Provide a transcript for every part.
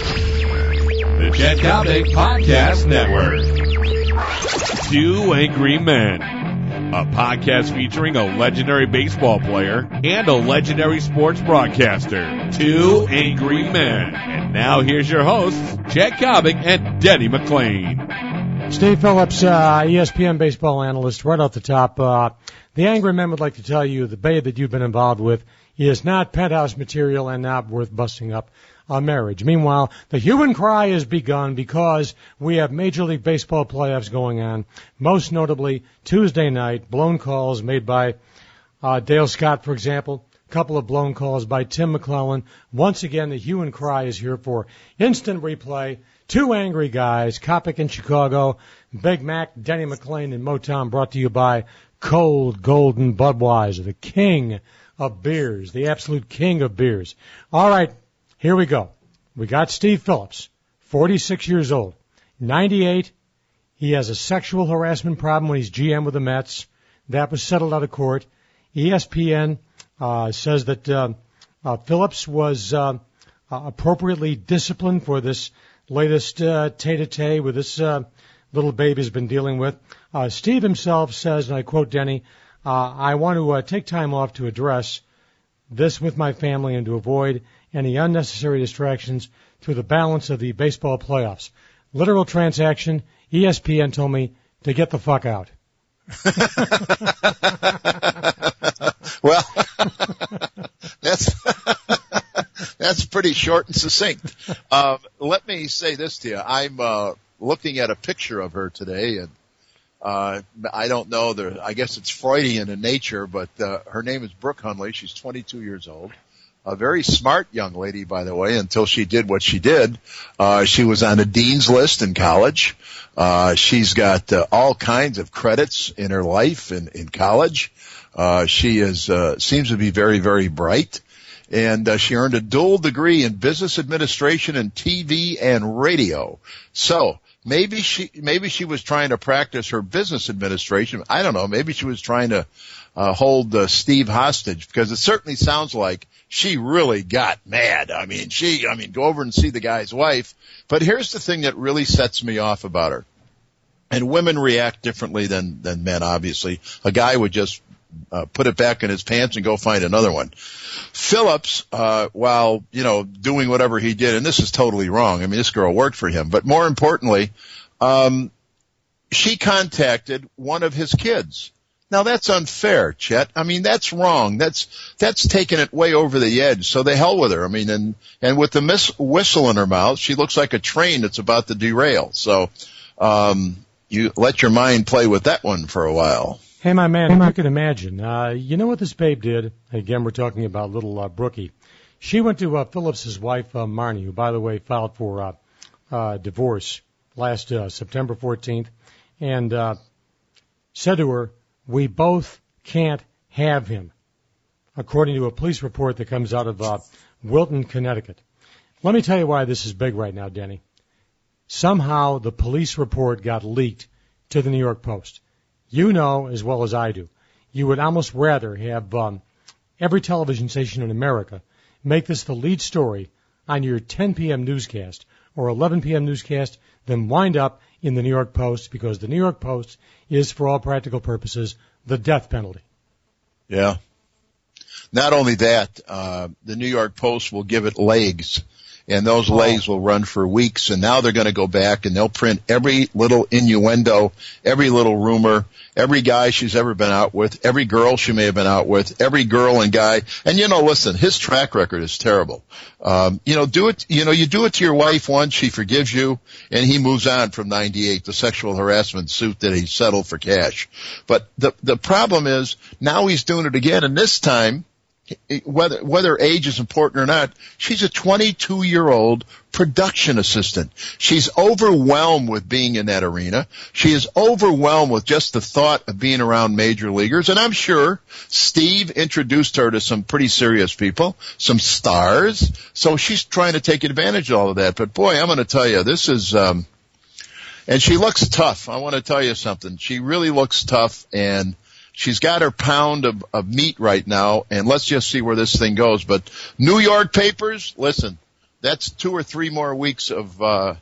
The Chet Coppock Podcast Network. Two Angry Men. A podcast featuring a legendary baseball player and a legendary sports broadcaster. Two Angry Men. And now here's your hosts, Chet Coppock and Denny McLain. Steve Phillips, uh, ESPN baseball analyst, right off the top. Uh, the Angry Men would like to tell you the babe that you've been involved with is not penthouse material and not worth busting up a marriage. Meanwhile, the hue and cry has begun because we have Major League Baseball playoffs going on. Most notably, Tuesday night, blown calls made by uh, Dale Scott, for example. A couple of blown calls by Tim McClelland. Once again, the hue and cry is here for instant replay. Two angry guys, Coppock in Chicago, Big Mac, Denny McLain in Motown, brought to you by Cold Golden Budweiser, the king of beers, the absolute king of beers. All right, here we go. We got Steve Phillips, 46 years old, 98. He has a sexual harassment problem when he's GM with the Mets. That was settled out of court. ESPN uh, says that uh, uh, Phillips was uh, uh, appropriately disciplined for this latest uh, tete-a-tete with this uh, little baby he's been dealing with. Uh, Steve himself says, and I quote Denny, uh, I want to uh, take time off to address this with my family and to avoid any unnecessary distractions through the balance of the baseball playoffs. Literal transaction. ESPN told me to get the fuck out. well, that's that's pretty short and succinct. Um, let me say this to you: I'm uh, looking at a picture of her today, and uh, I don't know. I guess it's Freudian in nature, but uh, her name is Brooke Hundley. She's 22 years old. A very smart young lady, by the way, until she did what she did. Uh, she was on a dean's list in college. Uh, she's got uh, all kinds of credits in her life in, in college. Uh, she is, uh, seems to be very, very bright. And uh, she earned a dual degree in business administration and TV and radio. So, maybe she maybe she was trying to practice her business administration. I don't know. Maybe she was trying to uh, hold uh, Steve hostage because it certainly sounds like she really got mad. I mean, she I mean, go over and see the guy's wife. But here's the thing that really sets me off about her. And women react differently than than men. Obviously, a guy would just uh, put it back in his pants and go find another one. Phillips, uh, while, you know, doing whatever he did, and this is totally wrong. I mean, this girl worked for him, but more importantly, um, she contacted one of his kids. Now that's unfair, Chet. I mean, that's wrong. That's, that's taking it way over the edge. So the hell with her. I mean, and, and with the miss whistle in her mouth, she looks like a train that's about to derail. So, um, you let your mind play with that one for a while. Hey, my man, if you can imagine, uh, you know what this babe did? Again, we're talking about little uh, Brookie. She went to uh, Phillips's wife, uh, Marni, who, by the way, filed for uh, uh, divorce last uh, September 14th, and uh, said to her, "We both can't have him," according to a police report that comes out of uh, Wilton, Connecticut. Let me tell you why this is big right now, Denny. Somehow the police report got leaked to the New York Post. You know as well as I do. You would almost rather have um, every television station in America make this the lead story on your 10 p.m. newscast or 11 p.m. newscast than wind up in the New York Post because the New York Post is, for all practical purposes, the death penalty. Yeah. Not only that, uh, the New York Post will give it legs and those legs will run for weeks and now they're going to go back and they'll print every little innuendo, every little rumor, every guy she's ever been out with, every girl she may have been out with, every girl and guy. And you know, listen, his track record is terrible. Um, you know, do it, you know, you do it to your wife once, she forgives you, and he moves on from 98, the sexual harassment suit that he settled for cash. But the, the problem is now he's doing it again and this time whether whether age is important or not, she's a 22 year old production assistant. She's overwhelmed with being in that arena. She is overwhelmed with just the thought of being around major leaguers. And I'm sure Steve introduced her to some pretty serious people, some stars. So she's trying to take advantage of all of that. But boy, I'm going to tell you, this is, um, and she looks tough. I want to tell you something. She really looks tough and She's got her pound of, of meat right now, and let's just see where this thing goes. But New York papers, listen, that's two or three more weeks of uh,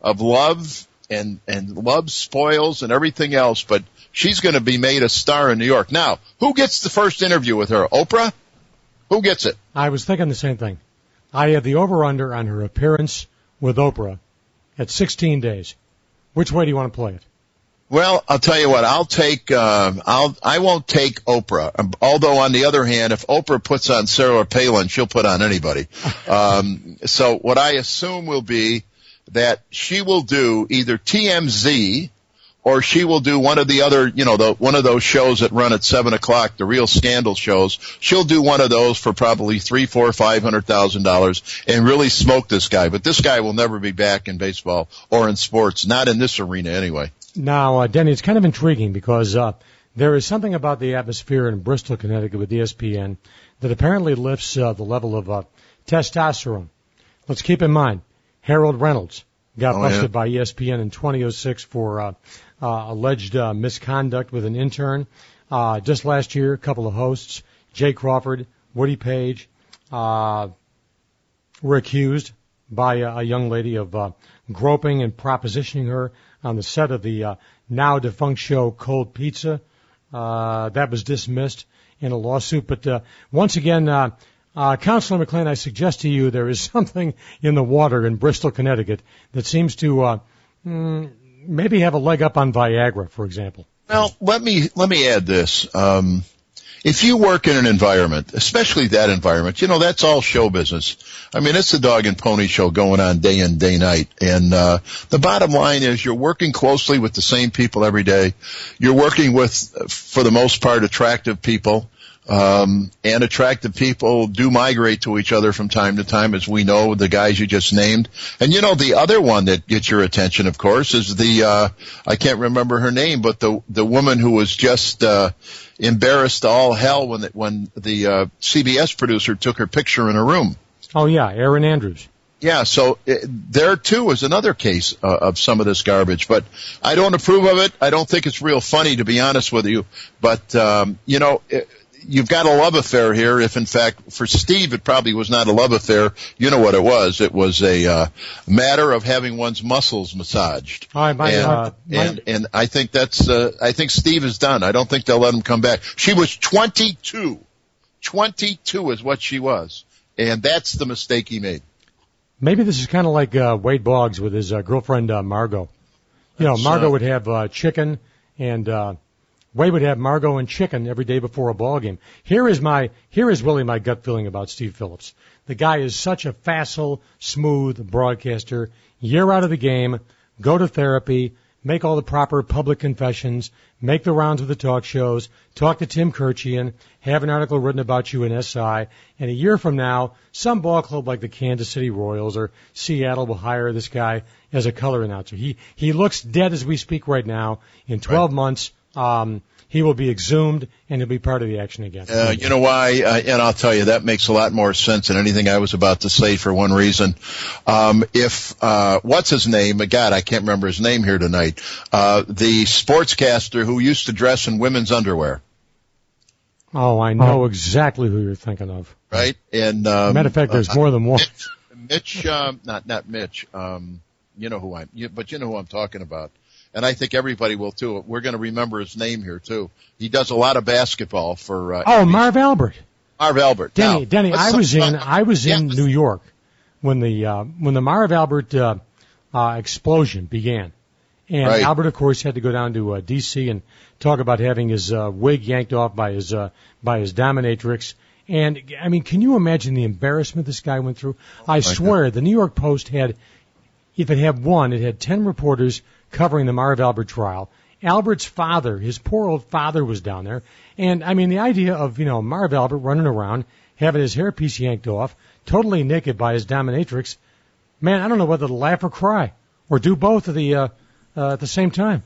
of love and and love spoils and everything else. But she's going to be made a star in New York. Now, who gets the first interview with her? Oprah. Who gets it? I was thinking the same thing. I have the over under on her appearance with Oprah at 16 days. Which way do you want to play it? Well, I'll tell you what. I'll take. Uh, I'll. I won't take Oprah. Um, although, on the other hand, if Oprah puts on Sarah Palin, she'll put on anybody. Um, so, what I assume will be that she will do either TMZ or she will do one of the other, you know, the, one of those shows that run at seven o'clock, the real scandal shows. She'll do one of those for probably three, four, five hundred thousand dollars and really smoke this guy. But this guy will never be back in baseball or in sports, not in this arena anyway. Now, uh, Denny, it's kind of intriguing because uh, there is something about the atmosphere in Bristol, Connecticut with ESPN that apparently lifts uh, the level of uh, testosterone. Let's keep in mind, Harold Reynolds got Oh, busted yeah. by ESPN in 2006 for uh, uh, alleged uh, misconduct with an intern. Uh, just last year, a couple of hosts, Jay Crawford, Woody Paige, uh, were accused by a, young lady of uh, groping and propositioning her on the set of the uh, now defunct show Cold Pizza. Uh, that was dismissed in a lawsuit. But uh, once again, uh, uh, Councilor McLain, I suggest to you there is something in the water in Bristol, Connecticut that seems to uh, mm, maybe have a leg up on Viagra, for example. Well, let me let me add this. Um, if you work in an environment, especially that environment, you know that's all show business. I mean, it's a dog and pony show going on day in day night, and uh, the bottom line is you're working closely with the same people every day. You're working with, for the most part, attractive people. Um, and attractive people do migrate to each other from time to time, as we know, the guys you just named. And you know, the other one that gets your attention, of course, is the, uh, I can't remember her name, but the, the woman who was just, uh, embarrassed to all hell when the, when the, uh, CBS producer took her picture in her room. Oh yeah, Erin Andrews. Yeah, so uh, there too is another case uh, of some of this garbage, but I don't approve of it. I don't think it's real funny, to be honest with you. But um, you know, it, you've got a love affair here. If in fact for Steve it probably was not a love affair, you know what it was? It was a uh, matter of having one's muscles massaged. All right, my, and, uh, and and I think that's uh, I think Steve is done. I don't think they'll let him come back. She was 22. 22 is what she was, and that's the mistake he made. Maybe this is kind of like uh, Wade Boggs with his uh, girlfriend uh, Margo. You know, Margo uh, would have uh, chicken, and uh, Wade would have Margo and chicken every day before a ball game. Here is my here is really my gut feeling about Steve Phillips. The guy is such a facile, smooth broadcaster. Year out of the game, go to therapy, make all the proper public confessions, make the rounds of the talk shows, talk to Tim Kurkjian, have an article written about you in SI, and a year from now, some ball club like the Kansas City Royals or Seattle will hire this guy as a color announcer. He he looks dead as we speak right now. In 12 months, um, he will be exhumed and he'll be part of the action again. Uh, you know why? Uh, and I'll tell you that makes a lot more sense than anything I was about to say for one reason. Um, if uh, what's his name? God, I can't remember his name here tonight. Uh, the sportscaster who used to dress in women's underwear, Oh, I know exactly who you're thinking of. right? And um, Matter of fact, there's uh, more than one. Mitch, Mitch um, not not Mitch. Um, you know who I'm, you, but you know who I'm talking about. And I think everybody will too. We're going to remember his name here too. He does a lot of basketball for uh, Oh, Marv Albert. Marv Albert. Denny, Now, Denny, I was in I was in Yeah. New York when the uh, when the Marv Albert uh, uh, explosion began, and Right. Albert, of course, had to go down to uh, D.C. and talk about having his uh, wig yanked off by his uh, by his dominatrix. And I mean, can you imagine the embarrassment this guy went through? I swear, the New York Post had, if it had one, it had ten reporters covering the Marv Albert trial. Albert's father, his poor old father, was down there, and I mean, the idea of you know Marv Albert running around having his hairpiece yanked off, totally naked by his dominatrix. Man, I don't know whether to laugh or cry, or do both at the uh, uh, at the same time.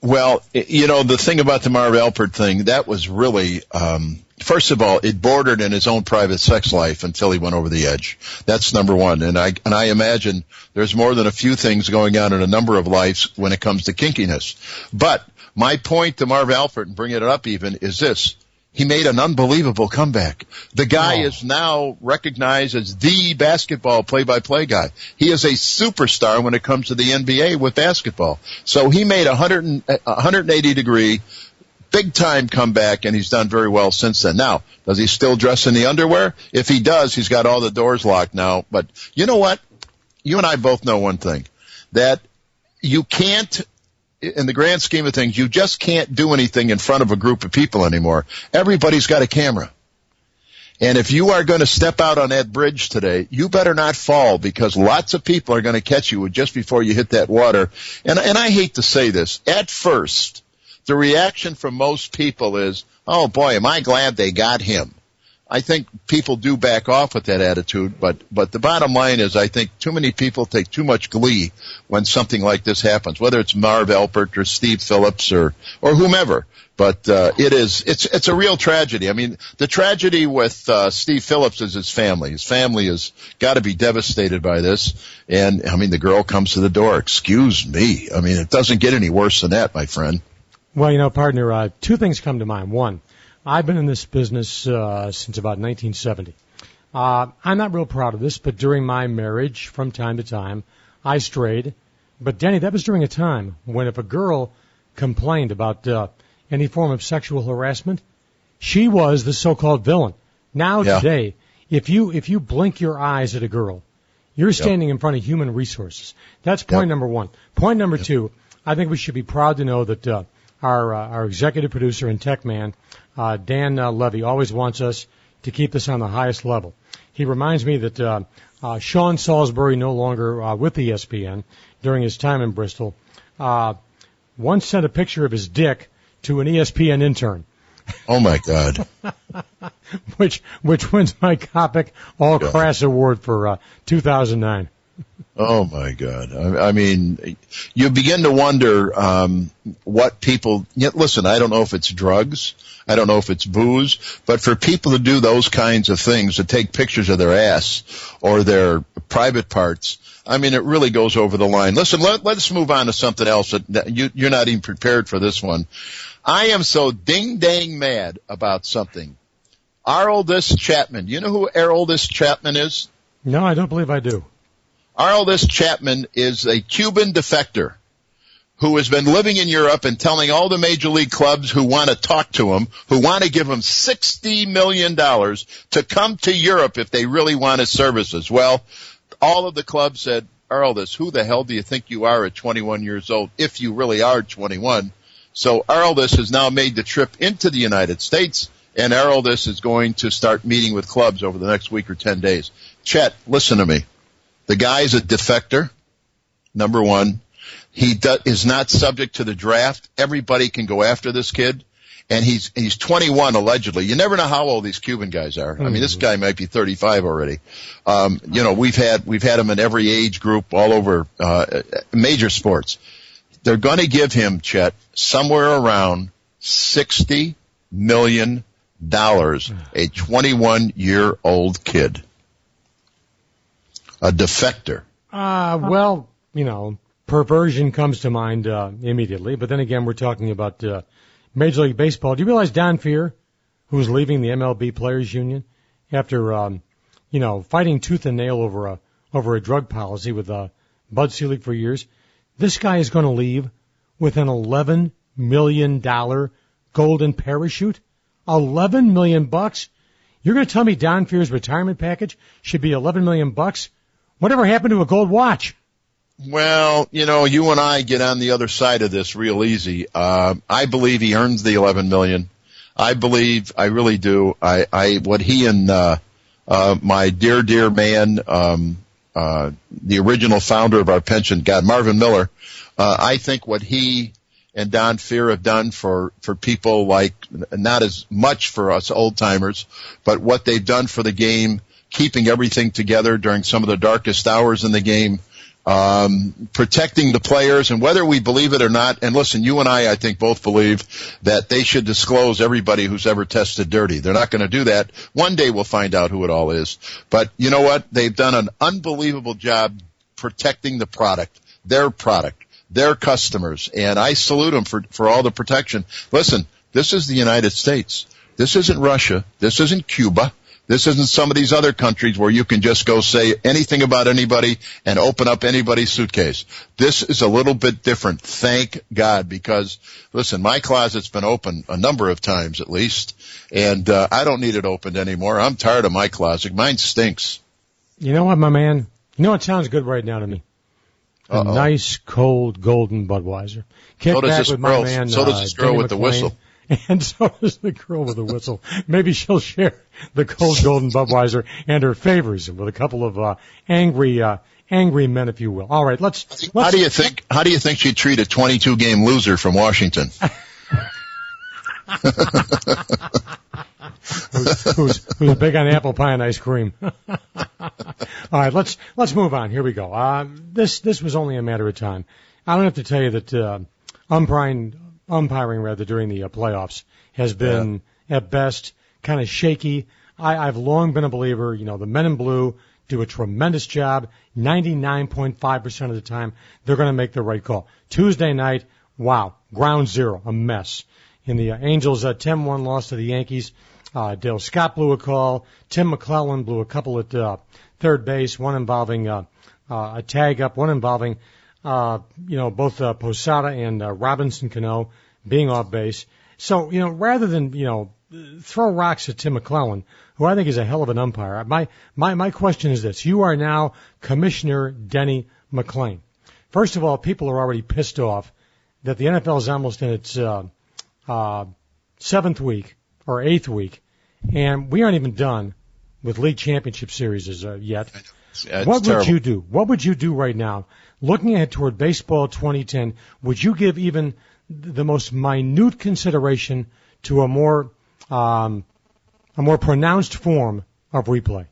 Well, you know, the thing about the Marv Albert thing, that was really, um, first of all, it bordered in his own private sex life until he went over the edge. That's number one. And I, and I imagine there's more than a few things going on in a number of lives when it comes to kinkiness. But my point to Marv Albert and bringing it up even is this. He made an unbelievable comeback. The guy Oh. is now recognized as the basketball play-by-play guy. He is a superstar when it comes to the NBA with basketball. So he made a 100 and- a 180 degree big time comeback and he's done very well since then. Now, does he still dress in the underwear? If he does, he's got all the doors locked now. But you know what? You and I both know one thing that you can't in the grand scheme of things, you just can't do anything in front of a group of people anymore. Everybody's got a camera. And if you are going to step out on that bridge today, you better not fall because lots of people are going to catch you just before you hit that water. And, and I hate to say this. At first, the reaction from most people is, oh boy, am I glad they got him. I think people do back off with that attitude, but, but the bottom line is I think too many people take too much glee when something like this happens, whether it's Marv Albert or Steve Phillips or, or whomever. But, uh, it is, it's, it's a real tragedy. I mean, the tragedy with, uh, Steve Phillips is his family. His family has got to be devastated by this. And, I mean, the girl comes to the door. Excuse me. I mean, it doesn't get any worse than that, my friend. Well, you know, partner, uh, two things come to mind. One, I've been in this business uh, since about 1970. Uh, I'm not real proud of this, but during my marriage, from time to time, I strayed. But Denny, that was during a time when if a girl complained about uh, any form of sexual harassment, she was the so-called villain. Now Yeah. today, if you if you blink your eyes at a girl, you're standing in front of human resources. That's point Yep. number one. Point number two, I think we should be proud to know that uh, our uh, our executive producer and tech man, uh, Dan uh, Levy, always wants us to keep this on the highest level. He reminds me that uh, uh, Sean Salisbury, no longer uh, with ESPN during his time in Bristol, uh, once sent a picture of his dick to an ESPN intern, Oh my God. which which wins my Coppock All Yeah. Crass Award for uh, 2009. Oh my God! I, I mean, you begin to wonder um, what people. Yet, listen, I don't know if it's drugs, I don't know if it's booze, but for people to do those kinds of things, to take pictures of their ass or their private parts, I mean, it really goes over the line. Listen, let, let's move on to something else. That, you, you're not even prepared for this one. I am so ding dang mad about something. Aroldis Chapman. You know who Aroldis Chapman is? No, I don't believe I do. Aroldis Chapman is a Cuban defector who has been living in Europe and telling all the major league clubs who want to talk to him, who want to give him $60 million to come to Europe if they really want his services. Well, all of the clubs said, Aroldis, who the hell do you think you are at 21 years old if you really are 21? So Aroldis has now made the trip into the United States and Aroldis is going to start meeting with clubs over the next week or 10 days. Chet, listen to me. The guy is a defector. Number one, he do, is not subject to the draft. Everybody can go after this kid, and he's he's 21 allegedly. You never know how old these Cuban guys are. I mean, this guy might be 35 already. Um, you know, we've had we've had him in every age group all over uh, major sports. They're going to give him Chet somewhere around 60 million dollars. A 21 year old kid a defector. Uh, well, you know, perversion comes to mind uh, immediately, but then again, we're talking about uh, Major League Baseball. Do you realize Don Fehr, who's leaving the MLB Players Union after, um, you know, fighting tooth and nail over a over a drug policy with uh, Bud Selig for years, this guy is going to leave with an 11 million dollar golden parachute. 11 million bucks. You're going to tell me Don Fehr's retirement package should be 11 million bucks? Whatever happened to a gold watch? Well, you know, you and I get on the other side of this real easy. Uh, I believe he earns the 11 million. I believe, I really do. I, I, what he and, uh, uh, my dear, dear man, um, uh, the original founder of our pension, God, Marvin Miller, uh, I think what he and Don Fehr have done for, for people like, not as much for us old timers, but what they've done for the game, keeping everything together during some of the darkest hours in the game, um, protecting the players, and whether we believe it or not, and listen, you and I, I think both believe that they should disclose everybody who's ever tested dirty. They're not going to do that. One day we'll find out who it all is. But you know what? They've done an unbelievable job protecting the product, their product, their customers, and I salute them for, for all the protection. Listen, this is the United States. This isn't Russia. This isn't Cuba. This isn't some of these other countries where you can just go say anything about anybody and open up anybody's suitcase. This is a little bit different. Thank God because listen, my closet's been open a number of times at least and uh, I don't need it opened anymore. I'm tired of my closet. Mine stinks. You know what, my man? You know what sounds good right now to me? A Uh-oh. nice cold golden Budweiser. Kick So does back this with girl- my man. so does uh, this girl with the whistle. And so does the girl with the whistle. Maybe she'll share the cold golden Budweiser and her favors with a couple of uh, angry, uh, angry men, if you will. All right, let's. let's How do you think? How do you think she'd treat a 22 game loser from Washington? who's, who's, who's big on apple pie and ice cream. All right, let's let's move on. Here we go. Um, this this was only a matter of time. I don't have to tell you that uh, umpiring umpiring rather during the uh, playoffs has been at best kind of shaky. I, I've long been a believer. You know, the men in blue do a tremendous job. 99.5% of the time, they're going to make the right call. Tuesday night, wow, ground zero, a mess. In the uh, Angels' uh, 10-1 loss to the Yankees, uh, Dale Scott blew a call. Tim McClelland blew a couple at uh, third base, one involving uh, uh, a tag up, one involving, uh, you know, both uh, Posada and uh, Robinson Cano being off base. So, you know, rather than, you know, throw rocks at Tim McClelland, who I think is a hell of an umpire, my, my, my question is this. You are now Commissioner Denny McLain. First of all, people are already pissed off that the NFL is almost in its uh, uh, seventh week or eighth week, and we aren't even done with league championship series uh, yet. Yeah, what terrible. would you do? What would you do right now? Looking ahead toward baseball 2010, would you give even the most minute consideration to a more um, a more pronounced form of replay?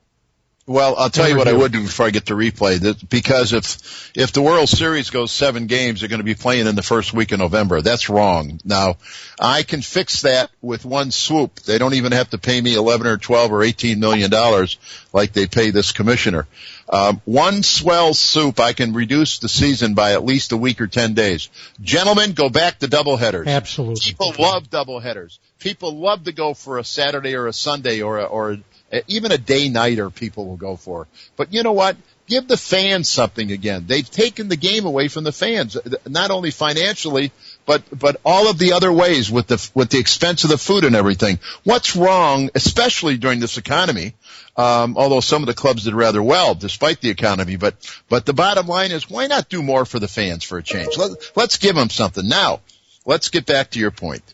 Well, I'll tell you what I would do before I get to replay. Because if if the World Series goes seven games, they're going to be playing in the first week of November. That's wrong. Now, I can fix that with one swoop. They don't even have to pay me eleven or twelve or eighteen million dollars like they pay this commissioner. Um, one swell soup, I can reduce the season by at least a week or ten days. Gentlemen, go back to doubleheaders. Absolutely. People love doubleheaders. People love to go for a Saturday or a Sunday or a, or a, even a day nighter. People will go for. But you know what? Give the fans something again. They've taken the game away from the fans, not only financially, but but all of the other ways with the with the expense of the food and everything. What's wrong, especially during this economy? Um, although some of the clubs did rather well despite the economy, but but the bottom line is why not do more for the fans for a change? Let, let's give them something now. Let's get back to your point.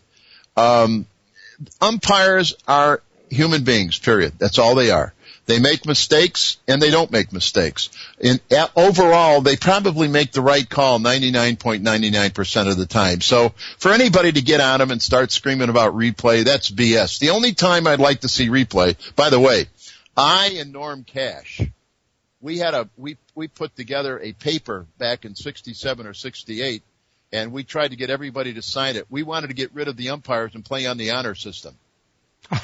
Um, umpires are human beings, period. That's all they are. They make mistakes and they don't make mistakes. Uh, overall, they probably make the right call 99.99% of the time. So for anybody to get on them and start screaming about replay, that's BS. The only time I'd like to see replay, by the way, I and Norm Cash, we had a, we, we put together a paper back in 67 or 68 and we tried to get everybody to sign it. We wanted to get rid of the umpires and play on the honor system.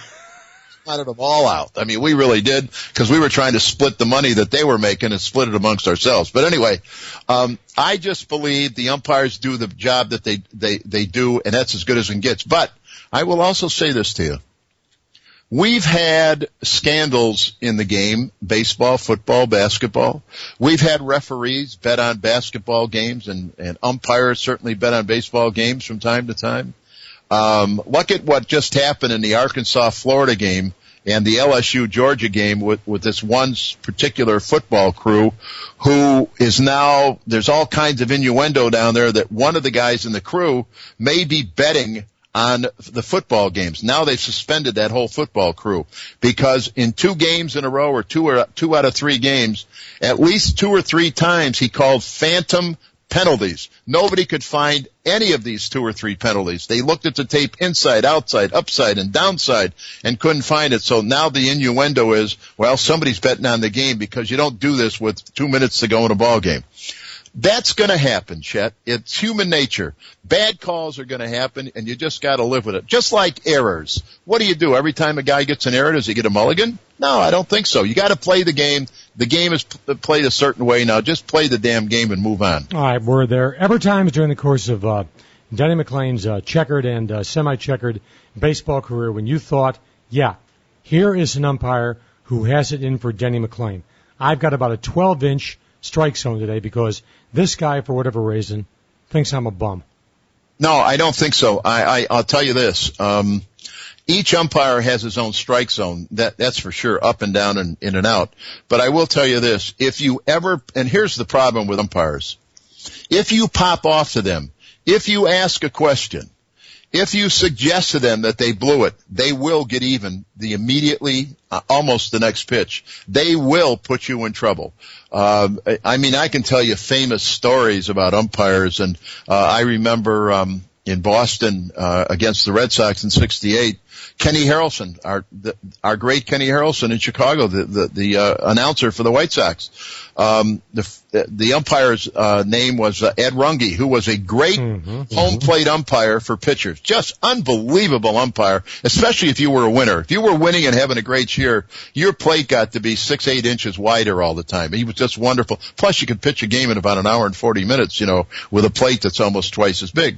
Wanted them all out. I mean, we really did because we were trying to split the money that they were making and split it amongst ourselves. But anyway, um, I just believe the umpires do the job that they they they do, and that's as good as it gets. But I will also say this to you. We've had scandals in the game, baseball, football, basketball. We've had referees bet on basketball games and, and umpires certainly bet on baseball games from time to time. Um, look at what just happened in the Arkansas Florida game and the LSU Georgia game with, with this one particular football crew who is now, there's all kinds of innuendo down there that one of the guys in the crew may be betting on the football games. Now they've suspended that whole football crew because in two games in a row or two or two out of three games, at least two or three times he called phantom penalties. Nobody could find any of these two or three penalties. They looked at the tape inside, outside, upside, and downside and couldn't find it. So now the innuendo is, well, somebody's betting on the game because you don't do this with two minutes to go in a ball game. That's going to happen, Chet. It's human nature. Bad calls are going to happen, and you just got to live with it. Just like errors. What do you do every time a guy gets an error? Does he get a mulligan? No, I don't think so. You got to play the game. The game is p- played a certain way now. Just play the damn game and move on. All right, were there ever times during the course of uh, Denny McLain's uh, checkered and uh, semi-checkered baseball career when you thought, yeah, here is an umpire who has it in for Denny McLain. I've got about a 12 inch strike zone today because this guy, for whatever reason, thinks I'm a bum. No, I don't think so. I, I I'll tell you this. Um, each umpire has his own strike zone. That that's for sure, up and down and in and out. But I will tell you this: if you ever, and here's the problem with umpires, if you pop off to them, if you ask a question, if you suggest to them that they blew it, they will get even the immediately, uh, almost the next pitch. They will put you in trouble. Um, I mean, I can tell you famous stories about umpires, and uh, I remember um, in Boston uh, against the Red Sox in '68. Kenny Harrelson, our the, our great Kenny Harrelson in Chicago, the the, the uh, announcer for the White Sox. Um, the the umpire's uh, name was uh, Ed Runge, who was a great mm-hmm, home mm-hmm. plate umpire for pitchers. Just unbelievable umpire, especially if you were a winner. If you were winning and having a great year, your plate got to be six eight inches wider all the time. He was just wonderful. Plus, you could pitch a game in about an hour and forty minutes, you know, with a plate that's almost twice as big.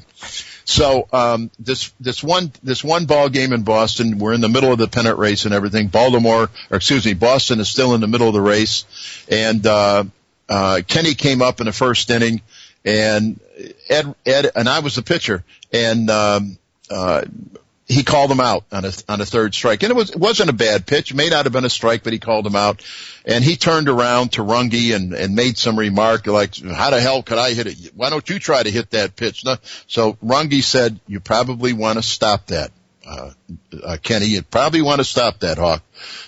So um, this this one this one ball game in Boston, we're in the middle of the pennant race and everything. Baltimore, or excuse me, Boston is still in the middle of the race, and uh, uh, Kenny came up in the first inning, and Ed Ed and I was the pitcher, and um, uh, he called him out on a on a third strike, and it was it wasn't a bad pitch. It may not have been a strike, but he called him out, and he turned around to Runge and and made some remark like, "How the hell could I hit it? Why don't you try to hit that pitch?" No. So Runge said, "You probably want to stop that." Uh, uh, Kenny, you probably want to stop that hawk.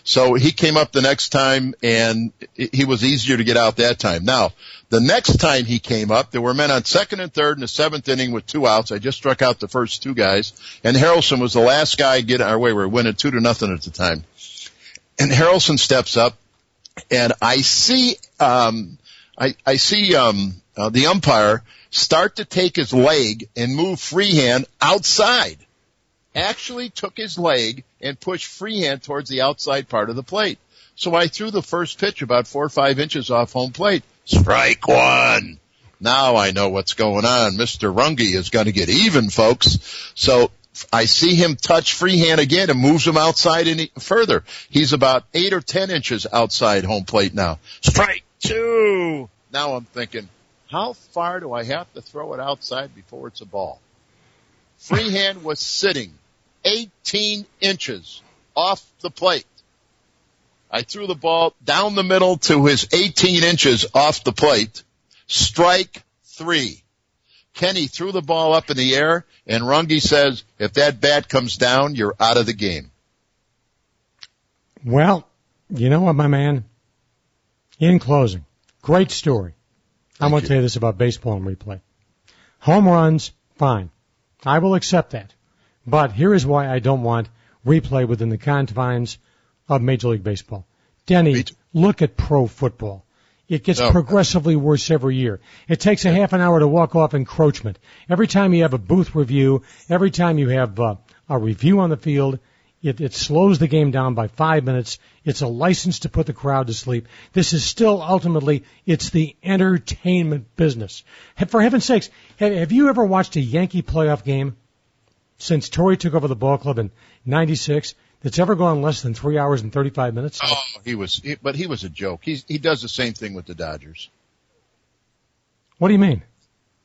So he came up the next time and he was easier to get out that time. Now, the next time he came up, there were men on second and third in the seventh inning with two outs. I just struck out the first two guys, and Harrelson was the last guy getting our way. We were winning two to nothing at the time. And Harrelson steps up, and I see, um, I, I see, um, uh, the umpire start to take his leg and move Freehan outside. Actually took his leg and pushed Freehan towards the outside part of the plate. So I threw the first pitch about four or five inches off home plate. Strike one. Now I know what's going on. Mr. Runge is going to get even, folks. So I see him touch Freehan again and moves him outside any further. He's about eight or ten inches outside home plate now. Strike two. Now I'm thinking, how far do I have to throw it outside before it's a ball? Freehan was sitting 18 inches off the plate. I threw the ball down the middle to his 18 inches off the plate. Strike three. Kenny threw the ball up in the air and Runge says, if that bat comes down, you're out of the game. Well, you know what, my man? In closing, great story. I'm going to tell you this about baseball and replay. Home runs, fine. I will accept that. But here is why I don't want replay within the confines of Major League Baseball. Denny, look at pro football. It gets oh. progressively worse every year. It takes a yeah. half an hour to walk off encroachment. Every time you have a booth review, every time you have uh, a review on the field, it, it slows the game down by five minutes. It's a license to put the crowd to sleep. This is still ultimately, it's the entertainment business. For heaven's sakes, have, have you ever watched a Yankee playoff game since Torre took over the ball club in 96? that's ever gone less than three hours and 35 minutes? Oh, he was, he, but he was a joke. He's, he does the same thing with the Dodgers. What do you mean?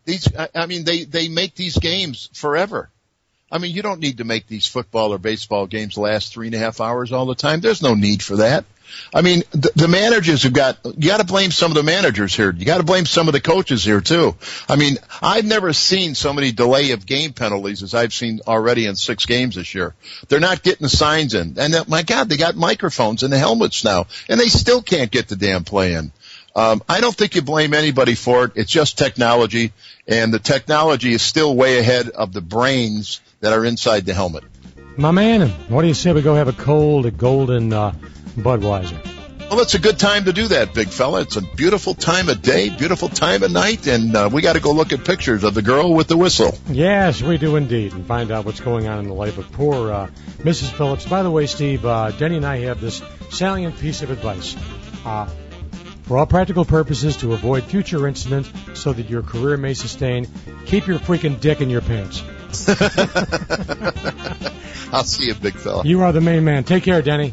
These, I, I mean, they, they make these games forever. I mean, you don't need to make these football or baseball games last three and a half hours all the time. There's no need for that. I mean, the, the managers have got, you gotta blame some of the managers here. You gotta blame some of the coaches here too. I mean, I've never seen so many delay of game penalties as I've seen already in six games this year. They're not getting the signs in. And uh, my God, they got microphones in the helmets now and they still can't get the damn play in. Um, I don't think you blame anybody for it. It's just technology and the technology is still way ahead of the brains that are inside the helmet. My man, what do you say we go have a cold, a golden, uh, Budweiser. Well, it's a good time to do that, big fella. It's a beautiful time of day, beautiful time of night, and uh, we got to go look at pictures of the girl with the whistle. Yes, we do indeed, and find out what's going on in the life of poor uh, Mrs. Phillips. By the way, Steve, uh, Denny and I have this salient piece of advice. Uh, For all practical purposes, to avoid future incidents so that your career may sustain, keep your freaking dick in your pants. I'll see you, big fella. You are the main man. Take care, Denny.